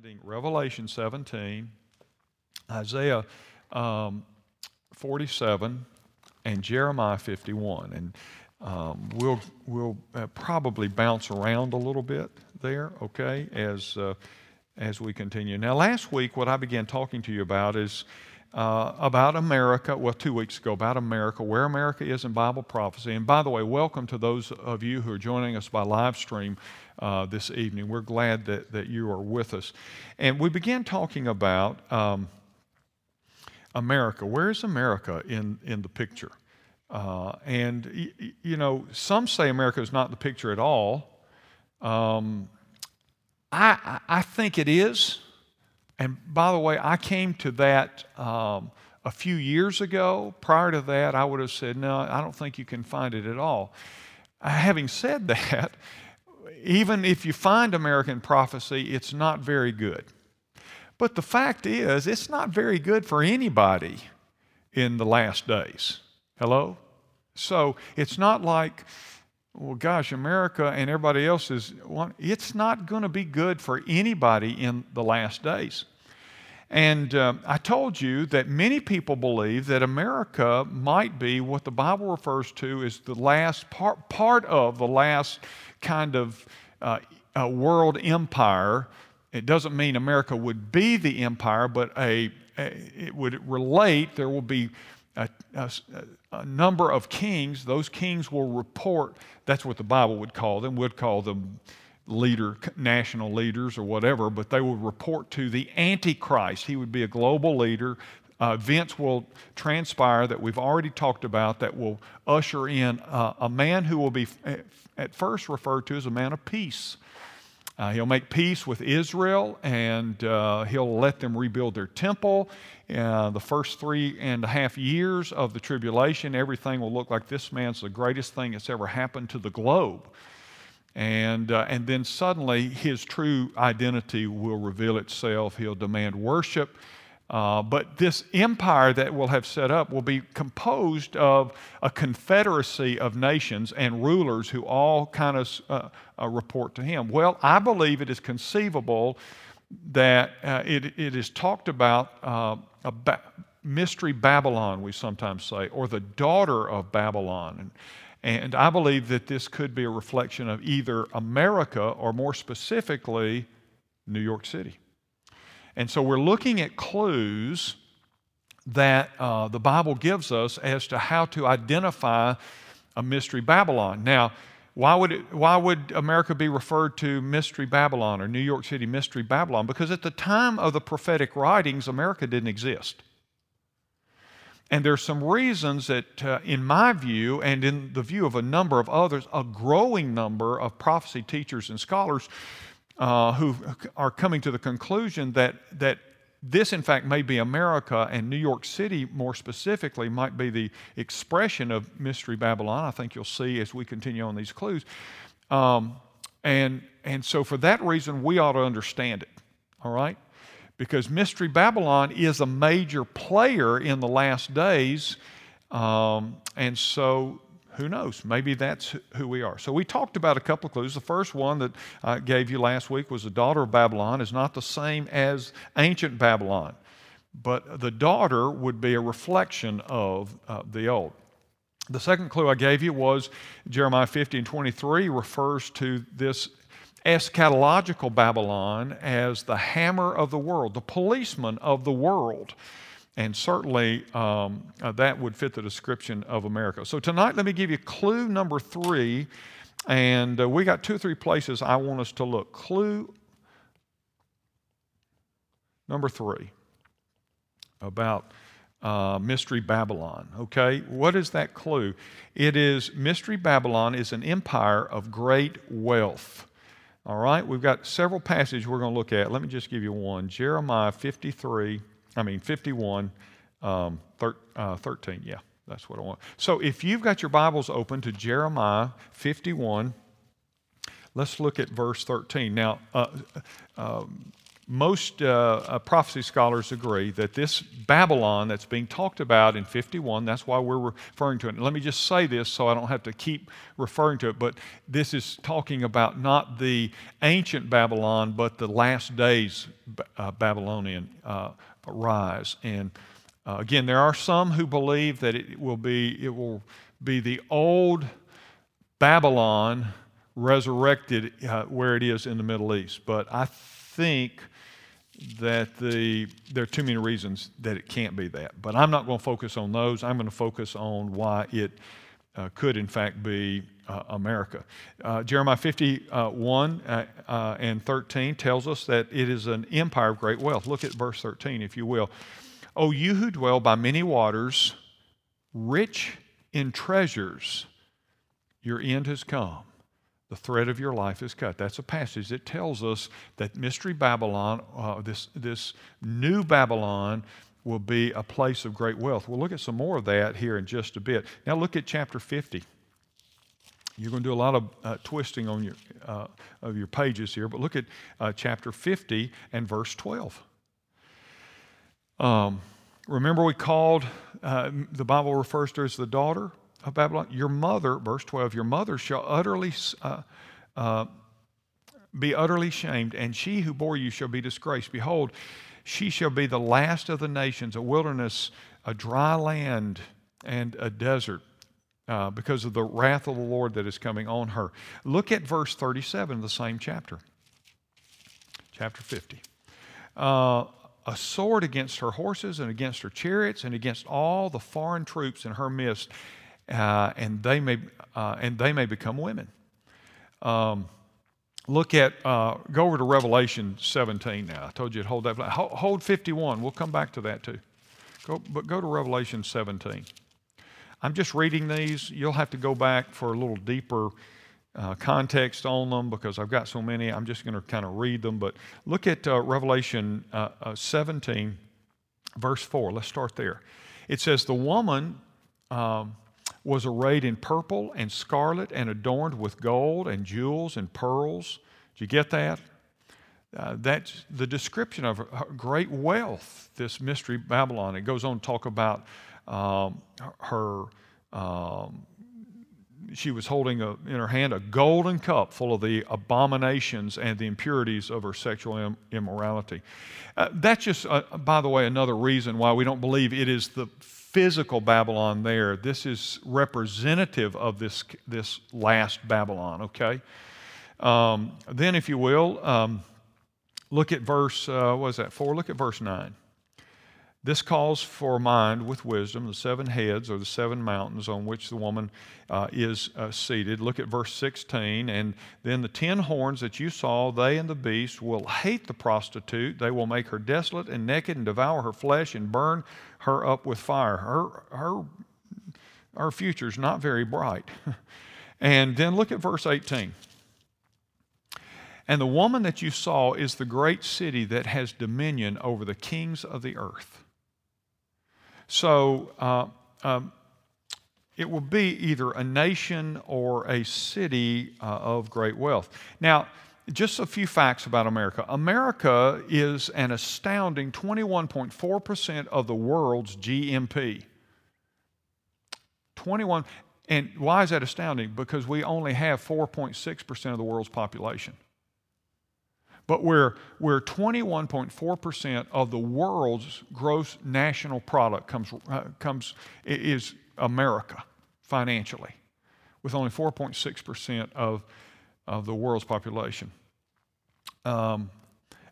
finding Revelation 17, Isaiah um, 47, and Jeremiah 51. And um, we'll, we'll uh, probably bounce around a little bit there, okay, as, uh, as we continue. Now, last week, what I began talking to you about is uh, about America, well, two weeks ago, about America, where America is in Bible prophecy. And by the way, welcome to those of you who are joining us by live stream uh, this evening. We're glad that, that you are with us. And we began talking about um, America. Where is America in, in the picture? Uh, and, y- you know, some say America is not the picture at all. Um, I, I think it is. And by the way, I came to that um, a few years ago. Prior to that, I would have said, no, I don't think you can find it at all. Having said that, even if you find American prophecy, it's not very good. But the fact is, it's not very good for anybody in the last days. Hello? So it's not like, well, gosh, America and everybody else is, it's not going to be good for anybody in the last days. And uh, I told you that many people believe that America might be what the Bible refers to as the last part, part of the last kind of uh, world empire. It doesn't mean America would be the empire, but a, a it would relate. There will be a, a, a, number of kings. Those kings will report. That's what the Bible would call them. Would call them leader, national leaders or whatever, but they will report to the Antichrist. He would be a global leader. Uh, events will transpire that we've already talked about that will usher in uh, a man who will be at first referred to as a man of peace. Uh, he'll make peace with Israel and uh, he'll let them rebuild their temple. Uh, the first three and a half years of the tribulation, everything will look like this man's the greatest thing that's ever happened to the globe. And, uh, and then suddenly his true identity will reveal itself. He'll demand worship. Uh, but this empire that we'll have set up will be composed of a confederacy of nations and rulers who all kind of uh, uh, report to him. Well, I believe it is conceivable that uh, it, it is talked about uh, a mystery Babylon, we sometimes say, or the daughter of Babylon. And, and I believe that this could be a reflection of either America or more specifically, New York City. And so we're looking at clues that uh, the Bible gives us as to how to identify a mystery Babylon. Now, why would, it, why would America be referred to Mystery Babylon or New York City Mystery Babylon? Because at the time of the prophetic writings, America didn't exist. And there's some reasons that, uh, in my view, and in the view of a number of others, a growing number of prophecy teachers and scholars uh, who are coming to the conclusion that, that this, in fact, may be America, and New York City, more specifically, might be the expression of Mystery Babylon. I think you'll see as we continue on these clues. Um, and, and so, for that reason, we ought to understand it, all right? Because Mystery Babylon is a major player in the last days. Um, and so, who knows? Maybe that's who we are. So, we talked about a couple of clues. The first one that I gave you last week was the daughter of Babylon is not the same as ancient Babylon, but the daughter would be a reflection of uh, the old. The second clue I gave you was Jeremiah 50 and 23 refers to this eschatological Babylon as the hammer of the world, the policeman of the world. And certainly um, uh, that would fit the description of America. So tonight, let me give you clue number three. And uh, we got two or three places I want us to look. Clue number three about uh, Mystery Babylon. Okay, what is that clue? It is Mystery Babylon is an empire of great wealth. All right, we've got several passages we're going to look at. Let me just give you one Jeremiah 53, I mean 51, um, thir- uh, 13. Yeah, that's what I want. So if you've got your Bibles open to Jeremiah 51, let's look at verse 13. Now, uh, uh, most uh, uh, prophecy scholars agree that this Babylon that's being talked about in 51, that's why we're referring to it. Let me just say this so I don't have to keep referring to it, but this is talking about not the ancient Babylon, but the last days uh, Babylonian uh, rise. And uh, again, there are some who believe that it will be, it will be the old Babylon resurrected uh, where it is in the Middle East. But I think that the, there are too many reasons that it can't be that. But I'm not going to focus on those. I'm going to focus on why it uh, could, in fact, be uh, America. Uh, Jeremiah 51 uh, uh, and 13 tells us that it is an empire of great wealth. Look at verse 13, if you will. O you who dwell by many waters, rich in treasures, your end has come the thread of your life is cut. That's a passage that tells us that Mystery Babylon, uh, this, this new Babylon, will be a place of great wealth. We'll look at some more of that here in just a bit. Now, look at chapter 50. You're going to do a lot of uh, twisting on your, uh, of your pages here, but look at uh, chapter 50 and verse 12. Um, remember, we called, uh, the Bible refers to her as the daughter of Babylon, your mother, verse 12, your mother shall utterly uh, uh, be utterly shamed, and she who bore you shall be disgraced. Behold, she shall be the last of the nations, a wilderness, a dry land, and a desert. Uh, because of the wrath of the Lord that is coming on her. Look at verse 37 of the same chapter, chapter 50. Uh, a sword against her horses and against her chariots and against all the foreign troops in her midst uh, and they may uh, and they may become women. Um, look at uh, go over to Revelation 17 now. I told you to hold that. Hold 51. We'll come back to that too. Go, but go to Revelation 17. I'm just reading these. You'll have to go back for a little deeper uh, context on them because I've got so many. I'm just going to kind of read them. But look at uh, Revelation uh 17, verse 4. Let's start there. It says, The woman um, was arrayed in purple and scarlet and adorned with gold and jewels and pearls. Did you get that? Uh, that's the description of great wealth, this mystery Babylon. It goes on to talk about um, her, um, she was holding a, in her hand a golden cup full of the abominations and the impurities of her sexual Im- immorality. Uh, that's just, uh, by the way, another reason why we don't believe it is the physical Babylon there. This is representative of this, this last Babylon, okay? Um, then, if you will, um, look at verse, uh, what is that, 4? Look at verse 9. This calls for mind with wisdom, the seven heads or the seven mountains on which the woman uh, is uh, seated. Look at verse 16. And then the ten horns that you saw, they and the beast will hate the prostitute. They will make her desolate and naked and devour her flesh and burn her up with fire. Her, her, her future's not very bright. and then look at verse 18. And the woman that you saw is the great city that has dominion over the kings of the earth. So uh, um, it will be either a nation or a city uh, of great wealth. Now, just a few facts about America. America is an astounding 21.4% of the world's GNP. 21, and why is that astounding? Because we only have 4.6% of the world's population but we're, we're 21.4% of the world's gross national product comes, uh, comes is America financially, with only 4.6% of, of the world's population. Um,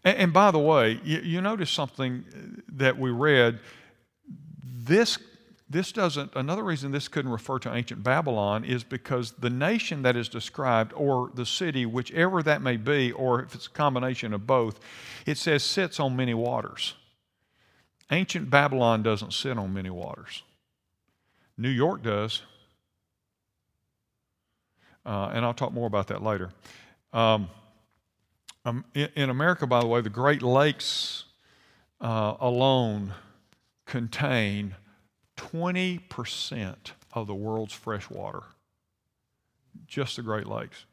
and, and, by the way, you, you notice something that we read. This this doesn't, another reason this couldn't refer to ancient Babylon is because the nation that is described, or the city, whichever that may be, or if it's a combination of both, it says sits on many waters. Ancient Babylon doesn't sit on many waters. New York does. Uh, and I'll talk more about that later. Um, um, in, in, America, by the way, the Great Lakes uh, alone contain 20% of the world's fresh water, just the Great Lakes.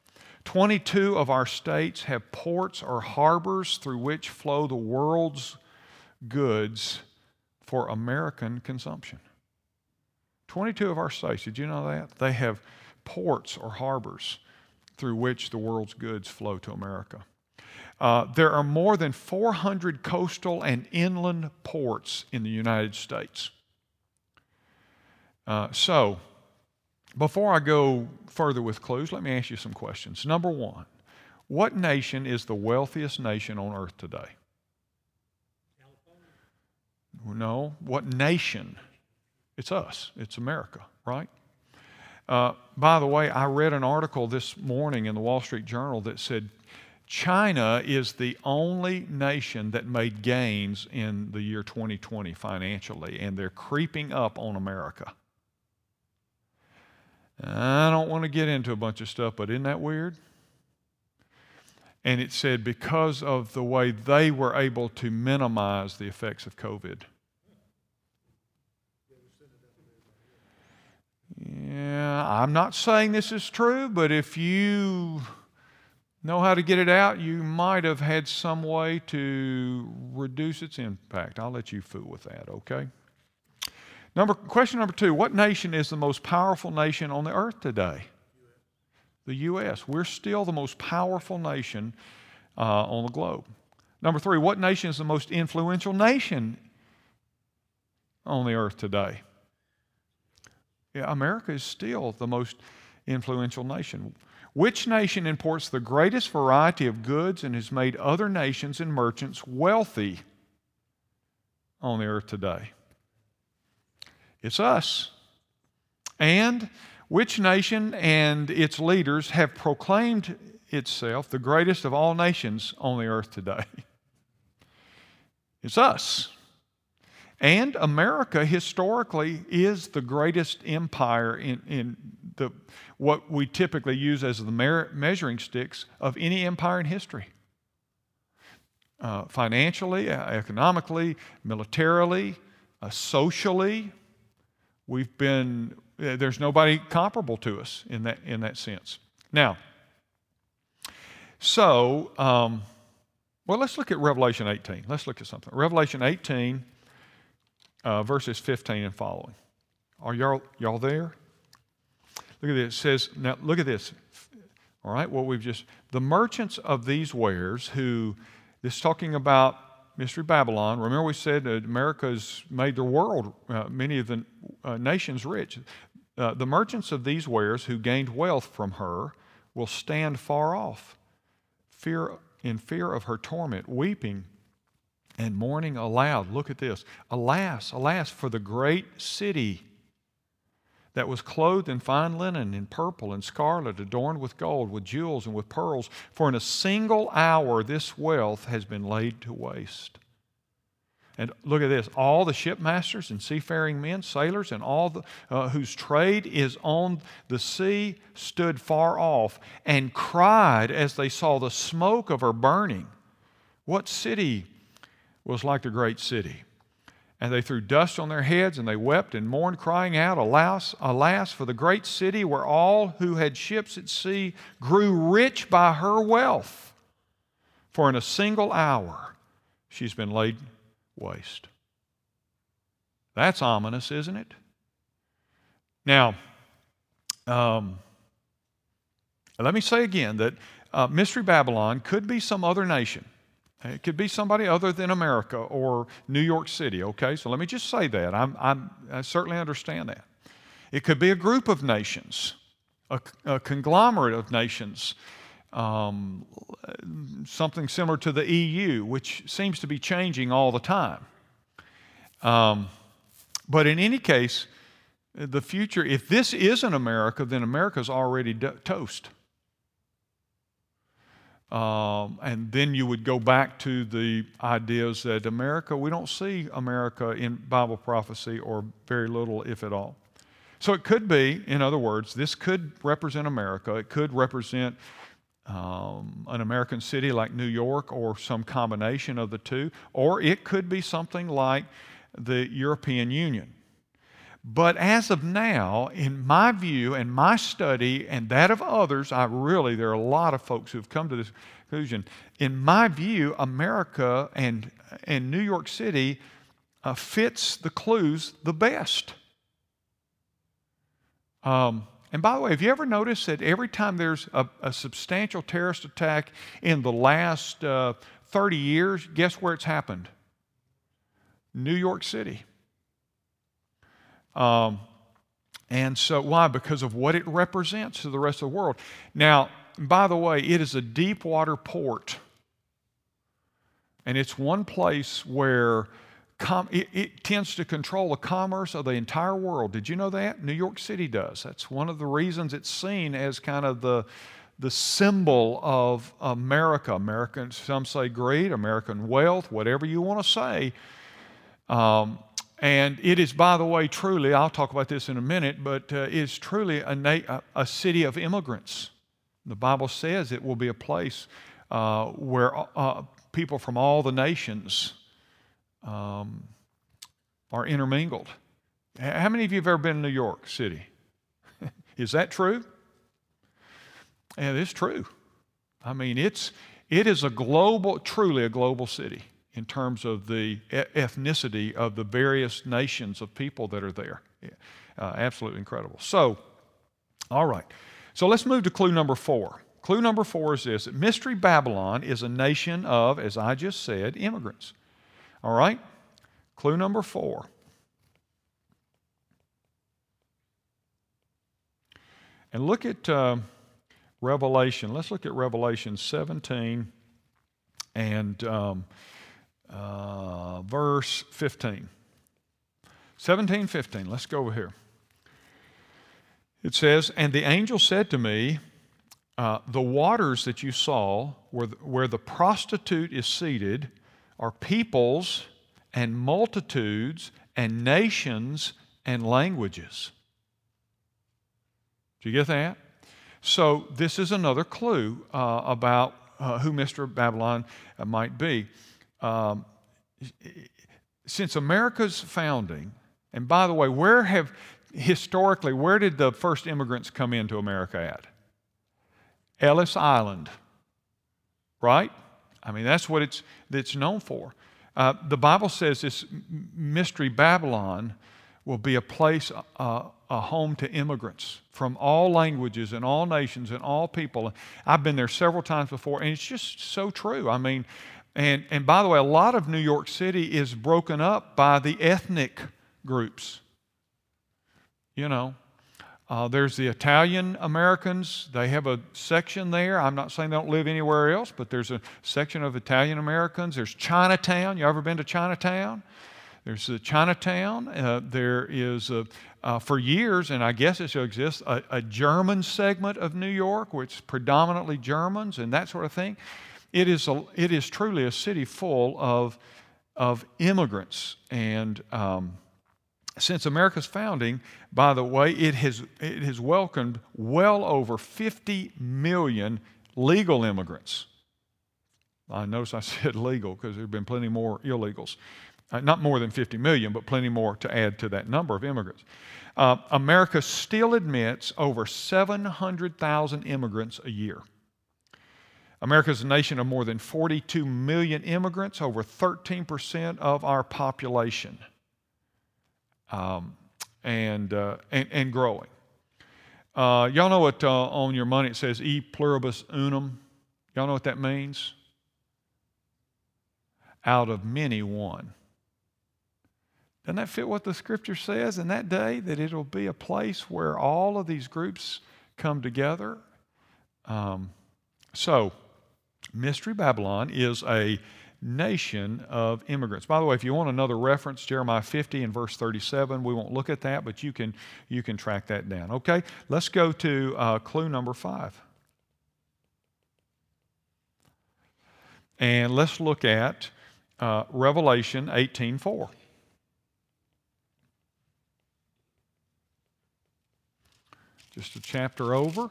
22 of our states have ports or harbors through which flow the world's goods for American consumption. 22 of our states, did you know that? They have ports or harbors through which the world's goods flow to America. Uh, there are more than 400 coastal and inland ports in the United States. Uh, so, before I go further with clues, let me ask you some questions. Number one, what nation is the wealthiest nation on earth today? No, what nation? It's us, it's America, right? Uh, by the way, I read an article this morning in the Wall Street Journal that said China is the only nation that made gains in the year 2020 financially, and they're creeping up on America. I don't want to get into a bunch of stuff, but isn't that weird? And it said because of the way they were able to minimize the effects of COVID. Yeah, I'm not saying this is true, but if you know how to get it out, you might have had some way to reduce its impact. I'll let you fool with that, okay? Number, question number two What nation is the most powerful nation on the earth today? The U.S. We're still the most powerful nation uh, on the globe. Number three, what nation is the most influential nation on the earth today? Yeah, America is still the most influential nation. Which nation imports the greatest variety of goods and has made other nations and merchants wealthy on the earth today? It's us. And which nation and its leaders have proclaimed itself the greatest of all nations on the earth today? It's us. And America historically is the greatest empire in, in the, what we typically use as the measuring sticks of any empire in history. Uh, financially, economically, militarily, uh, socially, We've been, eh, there's nobody comparable to us in that, in that sense. Now, so, um, well, let's look at Revelation 18. Let's look at something. Revelation 18, uh, verses 15 and following. Are y'all, y'all there? Look at this. It says, now look at this. All right, what we've just, the merchants of these wares who, this talking about Mystery Babylon. Remember, we said that America's made the world, uh, many of the uh, nations, rich. Uh, the merchants of these wares who gained wealth from her will stand far off, fear, in fear of her torment, weeping and mourning aloud. Look at this. Alas, alas, for the great city that was clothed in fine linen, in purple and scarlet, adorned with gold, with jewels, and with pearls. For in a single hour this wealth has been laid to waste. And look at this all the shipmasters and seafaring men, sailors, and all the, uh, whose trade is on the sea stood far off and cried as they saw the smoke of her burning. What city was like the great city? And they threw dust on their heads, and they wept and mourned, crying out, Alas, alas, for the great city where all who had ships at sea grew rich by her wealth. For in a single hour she's been laid waste. That's ominous, isn't it? Now, um, let me say again that uh, Mystery Babylon could be some other nation. It could be somebody other than America or New York City, okay? So let me just say that. I'm, I'm, i certainly understand that. It could be a group of nations, a, a conglomerate of nations, um, something similar to the EU, which seems to be changing all the time. Um, but in any case, the future, if this isn't America, then America's already do- toast. Um, and then you would go back to the ideas that America, we don't see America in Bible prophecy or very little, if at all. So it could be, in other words, this could represent America. It could represent um, an American city like New York or some combination of the two, or it could be something like the European Union. But as of now, in my view and my study and that of others, I really, there are a lot of folks who have come to this conclusion. In my view, America and, and New York City uh, fits the clues the best. Um, and by the way, have you ever noticed that every time there's a, a substantial terrorist attack in the last uh, 30 years, guess where it's happened? New York City. Um, and so, why? Because of what it represents to the rest of the world. Now, by the way, it is a deep water port. And it's one place where com- it, it, tends to control the commerce of the entire world. Did you know that? New York City does. That's one of the reasons it's seen as kind of the, the symbol of America. American, some say greed, American wealth, whatever you want to say. Um, and it is, by the way, truly, I'll talk about this in a minute, but uh, it's truly a, na- a, city of immigrants. The Bible says it will be a place uh, where uh, people from all the nations um, are intermingled. How many of you have ever been in New York City? is that true? And it's true. I mean, it's, it is a global, truly a global city in terms of the ethnicity of the various nations of people that are there. Uh, absolutely incredible. So, all right. So let's move to clue number four. Clue number four is this Mystery Babylon is a nation of, as I just said, immigrants. All right? Clue number four. And look at uh, Revelation. Let's look at Revelation 17 and um, uh, verse 15. 17, 15. Let's go over here. It says, And the angel said to me, uh, The waters that you saw where the, where the prostitute is seated are peoples and multitudes and nations and languages. Do you get that? So, this is another clue uh, about uh, who Mystery Babylon uh, might be. Um, since America's founding, and by the way, where have historically, where did the first immigrants come into America at? Ellis Island, right? I mean, that's what it's, it's known for. Uh, the Bible says this mystery Babylon will be a place, uh, a home to immigrants from all languages and all nations and all people. I've been there several times before, and it's just so true. I mean, and, and by the way, a lot of New York City is broken up by the ethnic groups. You know, uh, there's the Italian Americans. They have a section there. I'm not saying they don't live anywhere else, but there's a section of Italian Americans. There's Chinatown. You ever been to Chinatown? There's the Chinatown. Uh, there is, a, uh, for years, and I guess it still exists, a, a German segment of New York, which is predominantly Germans and that sort of thing. It is, a, it is truly a city full of, of immigrants. And um, since America's founding, by the way, it has, it has welcomed well over 50 million legal immigrants. I notice I said legal because there have been plenty more illegals. Uh, not more than 50 million, but plenty more to add to that number of immigrants. Uh, America still admits over 700,000 immigrants a year. America is a nation of more than 42 million immigrants, over 13% of our population, um, and, uh, and, and, growing. Uh, y'all know what uh, on your money it says e pluribus unum? Y'all know what that means? Out of many, one. Doesn't that fit what the scripture says in that day? That it'll be a place where all of these groups come together? Um, so, Mystery Babylon is a nation of immigrants. By the way, if you want another reference, Jeremiah 50 and verse 37, we won't look at that, but you can, you can track that down. Okay, let's go to uh, clue number five. And let's look at uh, Revelation 18.4. Just a chapter over.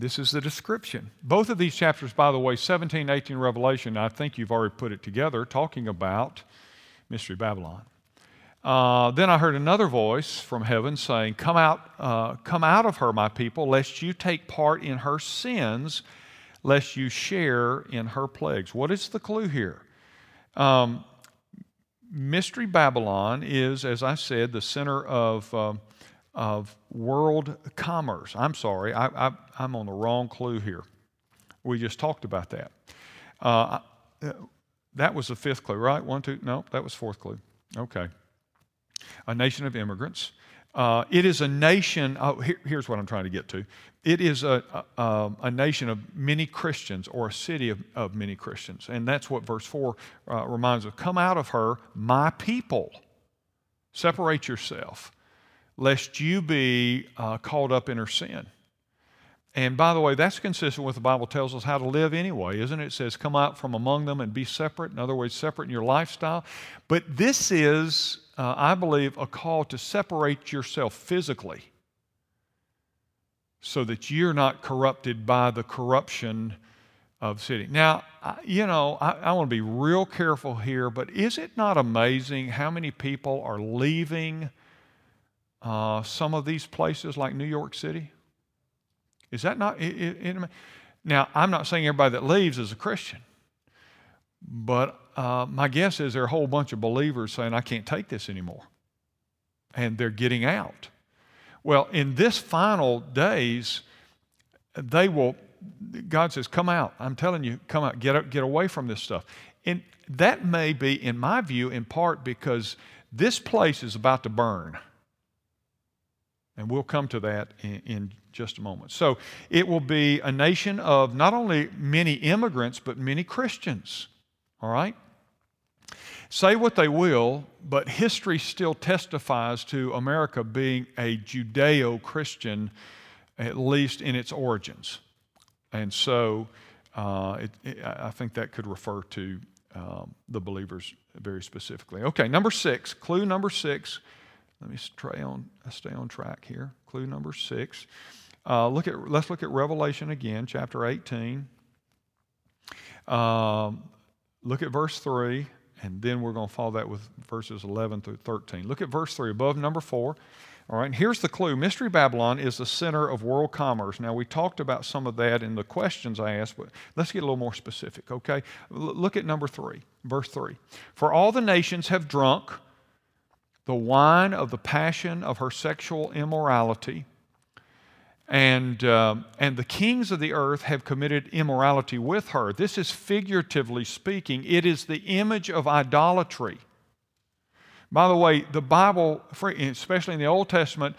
This is the description. Both of these chapters, by the way, 17, 18, Revelation, I think you've already put it together, talking about Mystery Babylon. Uh, then I heard another voice from heaven saying, Come out, uh, come out of her, my people, lest you take part in her sins, lest you share in her plagues. What is the clue here? Um, Mystery Babylon is, as I said, the center of, uh, of world commerce. I'm sorry, I, am on the wrong clue here. We just talked about that. Uh, that was the fifth clue, right? One, two, no, that was fourth clue. Okay a nation of immigrants. Uh, it is a nation, oh, here, here's what I'm trying to get to. It is a, a, um, a nation of many Christians or a city of, of many Christians. And that's what verse 4 uh, reminds us Come out of her, my people. Separate yourself, lest you be uh, caught up in her sin. And by the way, that's consistent with the Bible tells us how to live anyway, isn't it? It says, come out from among them and be separate. In other words, separate in your lifestyle. But this is uh, I believe, a call to separate yourself physically so that you're not corrupted by the corruption of city. Now, you know, I, I want to be real careful here, but is it not amazing how many people are leaving uh, some of these places like New York City? Is that not? It, it, it, now, I'm not saying everybody that leaves is a Christian, but uh, my guess is there are a whole bunch of believers saying, I can't take this anymore. And they're getting out. Well, in this final days, they will, God says, come out. I'm telling you, come out, get, get away from this stuff. And that may be, in my view, in part because this place is about to burn. And we'll come to that in, in, just a moment. So it will be a nation of not only many immigrants, but many Christians. All right? Say what they will, but history still testifies to America being a Judeo Christian, at least in its origins. And so uh, it, it, I think that could refer to um, the believers very specifically. Okay, number six, clue number six. Let me stay on, stay on track here. Clue number six. Uh, look at, let's look at Revelation again, chapter 18. Um, look at verse 3 and then we're going to follow that with verses 11 through 13. Look at verse 3, above number 4. All right, here's the clue Mystery Babylon is the center of world commerce. Now, we talked about some of that in the questions I asked, but let's get a little more specific, okay? L- look at number 3, verse 3. For all the nations have drunk the wine of the passion of her sexual immorality and, uh, and the kings of the earth have committed immorality with her. This is figuratively speaking, it is the image of idolatry. By the way, the Bible, especially in the Old Testament,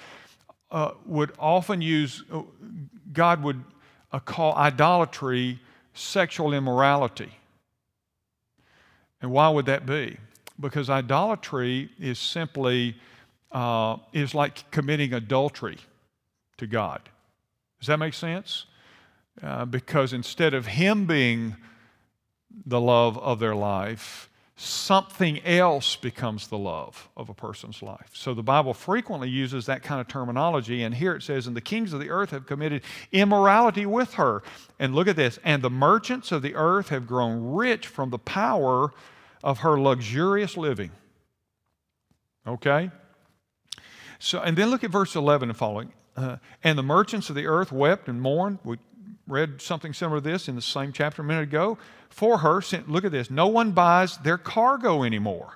uh, would often use, uh, God would uh, call idolatry sexual immorality. And why would that be? Because idolatry is simply, uh, is like committing adultery to God. Does that make sense? Uh, because instead of Him being the love of their life, something else becomes the love of a person's life. So the Bible frequently uses that kind of terminology, and here it says, And the kings of the earth have committed immorality with her. And look at this, and the merchants of the earth have grown rich from the power of her luxurious living. Okay? So, and then look at verse 11 and following. Uh, and the merchants of the earth wept and mourned. We read something similar to this in the same chapter a minute ago. For her, look at this no one buys their cargo anymore.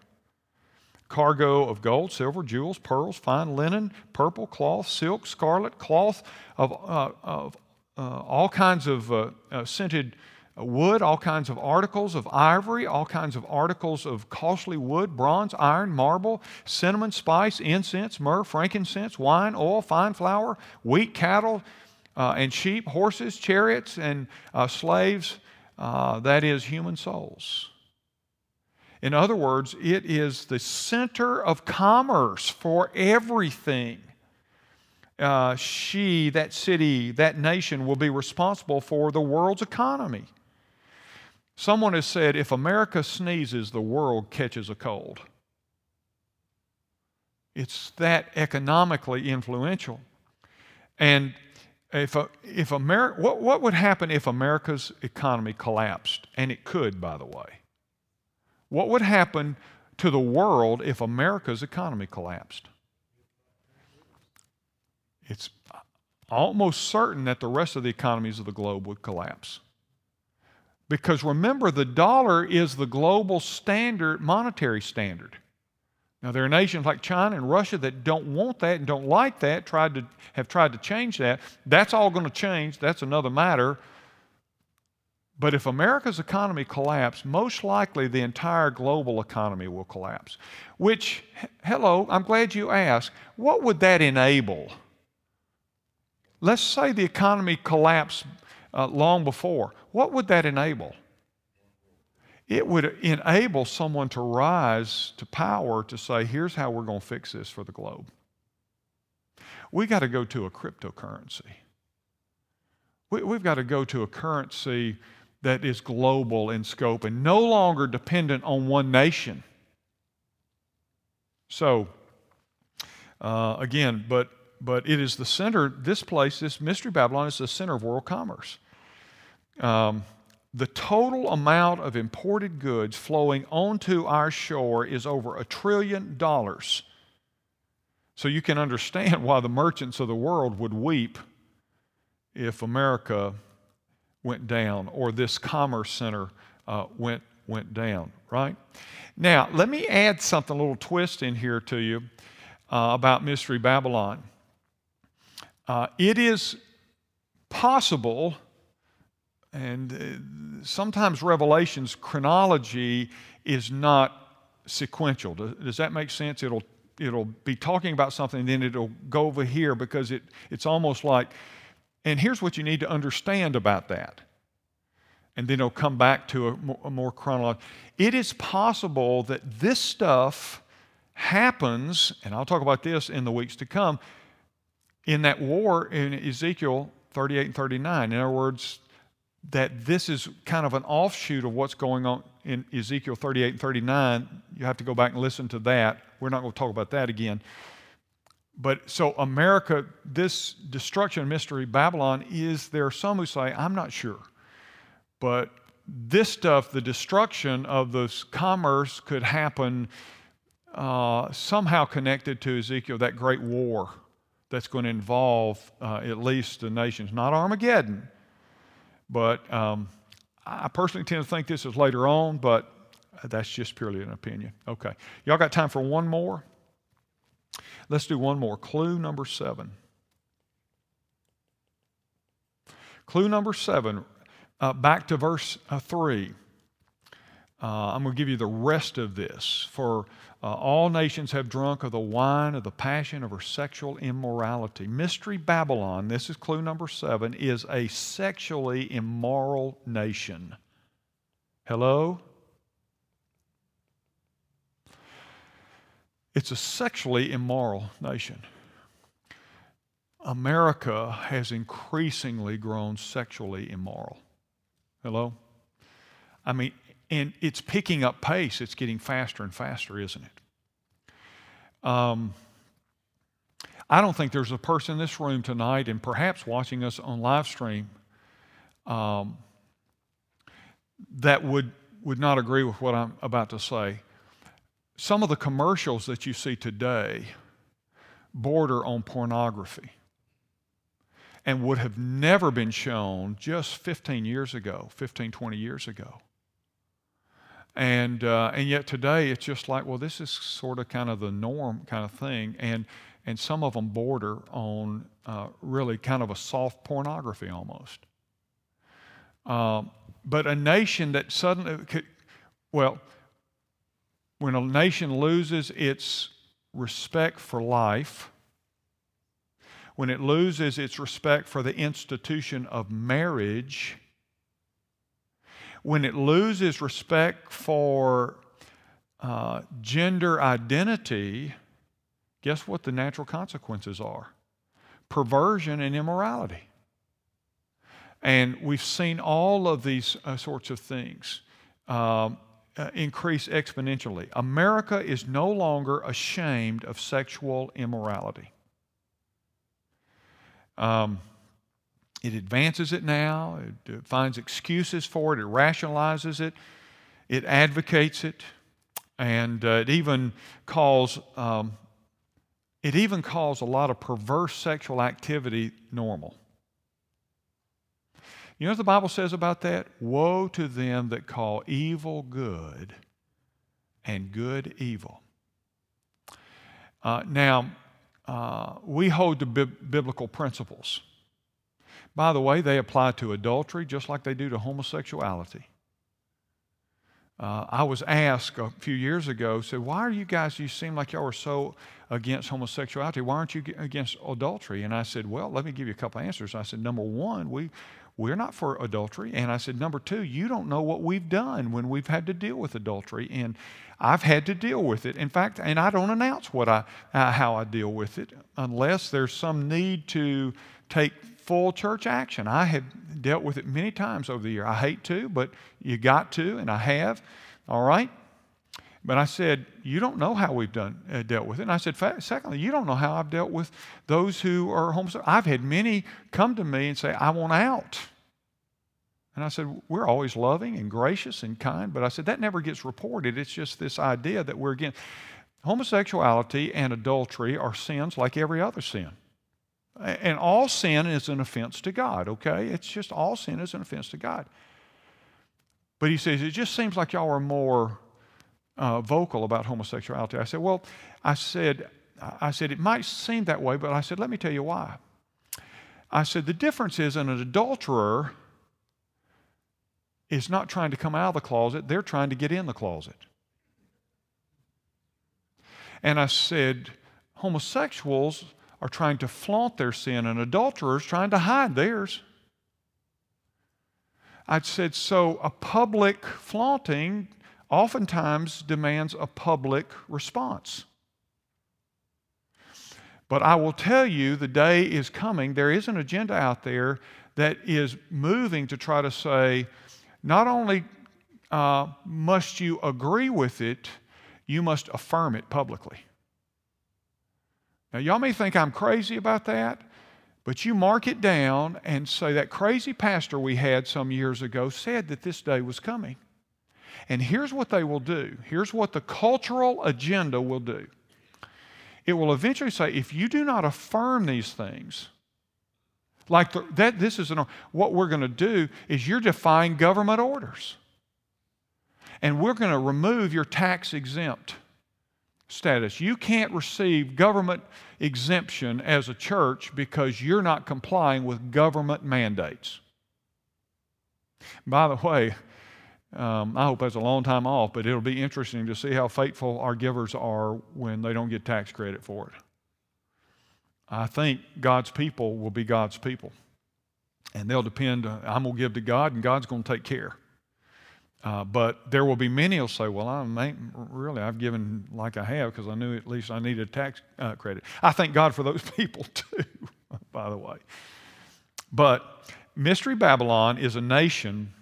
Cargo of gold, silver, jewels, pearls, fine linen, purple cloth, silk, scarlet, cloth of, uh, of uh, all kinds of uh, uh, scented wood, all kinds of articles of ivory, all kinds of articles of costly wood, bronze, iron, marble, cinnamon, spice, incense, myrrh, frankincense, wine, oil, fine flour, wheat, cattle, uh, and sheep, horses, chariots, and uh, slaves, uh, that is, human souls. In other words, it is the center of commerce for everything. Uh, she, that city, that nation will be responsible for the world's economy. Someone has said if America sneezes, the world catches a cold. It's that economically influential. And if, uh, if America, what, what would happen if America's economy collapsed? And it could, by the way. What would happen to the world if America's economy collapsed? It's uh, almost certain that the rest of the economies of the globe would collapse. Because remember, the dollar is the global standard, monetary standard. Now, there are nations like China and Russia that don't want that and don't like that, tried to, have tried to change that. That's all going to change. That's another matter. But if America's economy collapses, most likely the entire global economy will collapse. Which, hello, I'm glad you asked. What would that enable? Let's say the economy collapsed uh, long before. What would that enable? it would enable someone to rise to power to say, here's how we're going to fix this for the globe. We got to go to a cryptocurrency. We, we've got to go to a currency that is global in scope and no longer dependent on one nation. So, uh, again, but but it is the center. This place, this mystery Babylon, is the center of world commerce. Um, the total amount of imported goods flowing onto our shore is over a trillion dollars. So you can understand why the merchants of the world would weep if America went down or this commerce center uh, went, went down, right? Now, let me add something, a little twist in here to you uh, about Mystery Babylon. Uh, it is possible and uh, sometimes Revelation's chronology is not sequential. Does, that make sense? It'll, it'll be talking about something, and then it'll go over here because it, it's almost like, and here's what you need to understand about that. And then it'll come back to a more, a more chronological. It is possible that this stuff happens, and I'll talk about this in the weeks to come, in that war in Ezekiel 38 and 39. In other words, that this is kind of an offshoot of what's going on in Ezekiel 38 and 39. You have to go back and listen to that. We're not going to talk about that again. But so, America, this destruction mystery, Babylon, is there some who say, I'm not sure. But this stuff, the destruction of this commerce, could happen uh, somehow connected to Ezekiel, that great war that's going to involve uh, at least the nations. Not Armageddon, but um, I personally tend to think this is later on, but that's just purely an opinion. Okay. Y'all got time for one more? Let's do one more. Clue number seven. Clue number seven, uh, back to verse uh, three. Uh, I'm going to give you the rest of this. For uh, all nations have drunk of the wine of the passion of her sexual immorality. Mystery Babylon, this is clue number seven, is a sexually immoral nation. Hello? It's a sexually immoral nation. America has increasingly grown sexually immoral. Hello? I mean, and it's picking up pace. It's getting faster and faster, isn't it? Um, I don't think there's a person in this room tonight, and perhaps watching us on live stream, um, that would, would not agree with what I'm about to say. Some of the commercials that you see today border on pornography and would have never been shown just 15 years ago, 15, 20 years ago. And, uh, and yet today it's just like, well, this is sort of kind of the norm kind of thing. And, and some of them border on uh, really kind of a soft pornography almost. Um, but a nation that suddenly, could, well, when a nation loses its respect for life, when it loses its respect for the institution of marriage, when it loses respect for uh, gender identity, guess what the natural consequences are? Perversion and immorality. And we've seen all of these uh, sorts of things um, uh, increase exponentially. America is no longer ashamed of sexual immorality. Um, it advances it now, it, it finds excuses for it, it rationalizes it, it advocates it. and uh, it even calls um, it even calls a lot of perverse sexual activity normal. You know what the Bible says about that? Woe to them that call evil good and good evil. Uh, now, uh, we hold to bi- biblical principles. By the way, they apply to adultery just like they do to homosexuality. Uh, I was asked a few years ago, said, why are you guys, you seem like y'all are so against homosexuality. Why aren't you against adultery? And I said, well, let me give you a couple answers. I said, number one, we, we're not for adultery. And I said, number two, you don't know what we've done when we've had to deal with adultery. And I've had to deal with it. In fact, and I don't announce what I, how I deal with it unless there's some need to take full church action. I have dealt with it many times over the year. I hate to, but you got to, and I have. All right? But I said, You don't know how we've done, uh, dealt with it. And I said, Secondly, you don't know how I've dealt with those who are homosexual. I've had many come to me and say, I want out. And I said, We're always loving and gracious and kind. But I said, That never gets reported. It's just this idea that we're against. Homosexuality and adultery are sins like every other sin. And all sin is an offense to God, okay? It's just all sin is an offense to God. But he says, it just seems like y'all are more uh, vocal about homosexuality. I said, well, I said, I said, it might seem that way, but I said, let me tell you why. I said, the difference is an adulterer is not trying to come out of the closet, they're trying to get in the closet. And I said, homosexuals are trying to flaunt their sin, and adulterers trying to hide theirs. I said, so a public flaunting oftentimes demands a public response. But I will tell you, the day is coming. There is an agenda out there that is moving to try to say, not only uh, must you agree with it, you must affirm it publicly. Now, y'all may think I'm crazy about that, but you mark it down and say that crazy pastor we had some years ago said that this day was coming. And here's what they will do here's what the cultural agenda will do it will eventually say if you do not affirm these things, like the, that, this is an, what we're going to do is you're defying government orders. And we're going to remove your tax exempt status. You can't receive government exemption as a church because you're not complying with government mandates. By the way, um, I hope that's a long time off, but it'll be interesting to see how faithful our givers are when they don't get tax credit for it. I think God's people will be God's people. And they'll depend, uh, I'm going to give to God, and God's going to take care. Uh, but there will be many who'll say, Well, I really, I've given like I have because I knew at least I needed a tax uh, credit. I thank God for those people too, by the way. But Mystery Babylon is a nation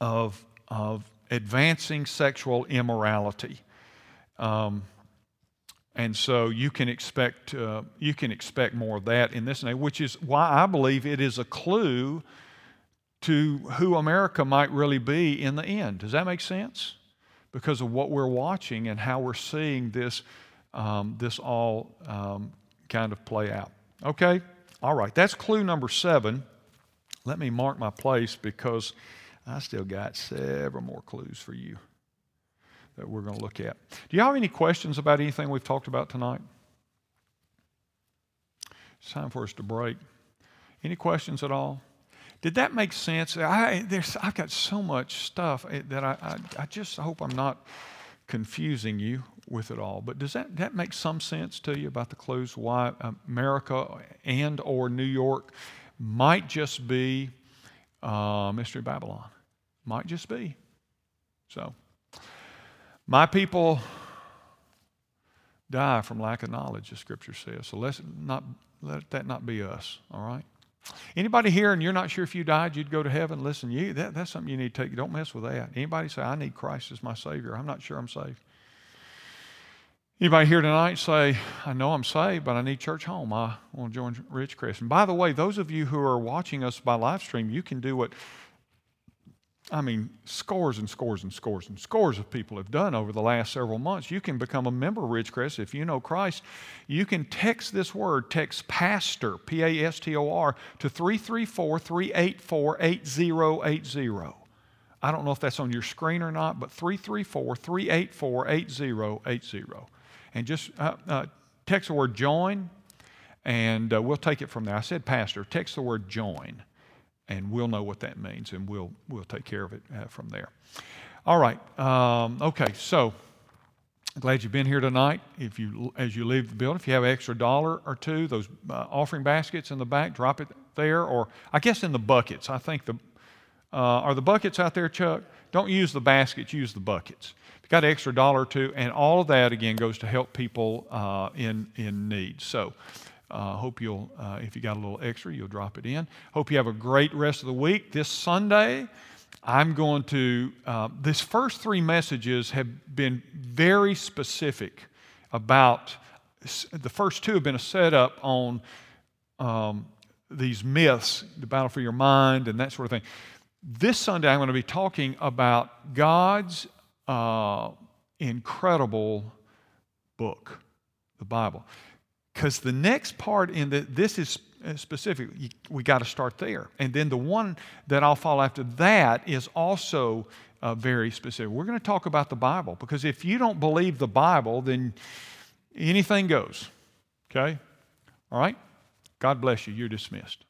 of of advancing sexual immorality. Um, and so you can expect uh, you can expect more of that in this which is why I believe it is a clue to who America might really be in the end. Does that make sense? Because of what we're watching and how we're seeing this um, this all um, kind of play out. Okay, all right. That's clue number seven. Let me mark my place because I still got several more clues for you that we're going to look at. Do you have any questions about anything we've talked about tonight? It's time for us to break. Any questions at all? Did that make sense? I, have got so much stuff eh, that I, I, I, just hope I'm not confusing you with it all. But does that, that make some sense to you about the clues why America and or New York might just be uh, Mystery Babylon. Might just be. So, my people die from lack of knowledge, the scripture says. So let's not let that not be us, all right? Anybody here and you're not sure if you died, you'd go to heaven? Listen, you, that, that's something you need to take. Don't mess with that. Anybody say, I need Christ as my Savior? I'm not sure I'm saved. Anybody here tonight say, I know I'm saved, but I need church home. I want to join Ridgecrest. And by the way, those of you who are watching us by live stream, you can do what I mean, scores and scores and scores and scores of people have done over the last several months. You can become a member of Ridgecrest if you know Christ. You can text this word, text PASTOR, P A S T O R, to 334 384 8080. I don't know if that's on your screen or not, but 334 384 8080. And just uh, uh, text the word join, and uh, we'll take it from there. I said pastor, text the word join and we'll know what that means, and we'll we'll take care of it uh, from there. All right. Um, okay. So glad you've been here tonight. If you as you leave the building, if you have an extra dollar or two, those uh, offering baskets in the back, drop it there, or I guess in the buckets. I think the uh, are the buckets out there, Chuck? Don't use the baskets. Use the buckets. Got an extra dollar or two, and all of that again goes to help people uh, in in need. So. Uh, hope you'll, uh, if you got a little extra, you'll drop it in. Hope you have a great rest of the week. This Sunday, I'm going to, uh, this first three messages have been very specific about, the first two have been a setup on um, these myths, the battle for your mind, and that sort of thing. This Sunday, I'm going to be talking about God's uh, incredible book, the Bible. Because the next part in the, this is specific, we got to start there. And then the one that I'll follow after that is also uh, very specific. We're going to talk about the Bible because if you don't believe the Bible, then anything goes. Okay? All right? God bless you. You're dismissed.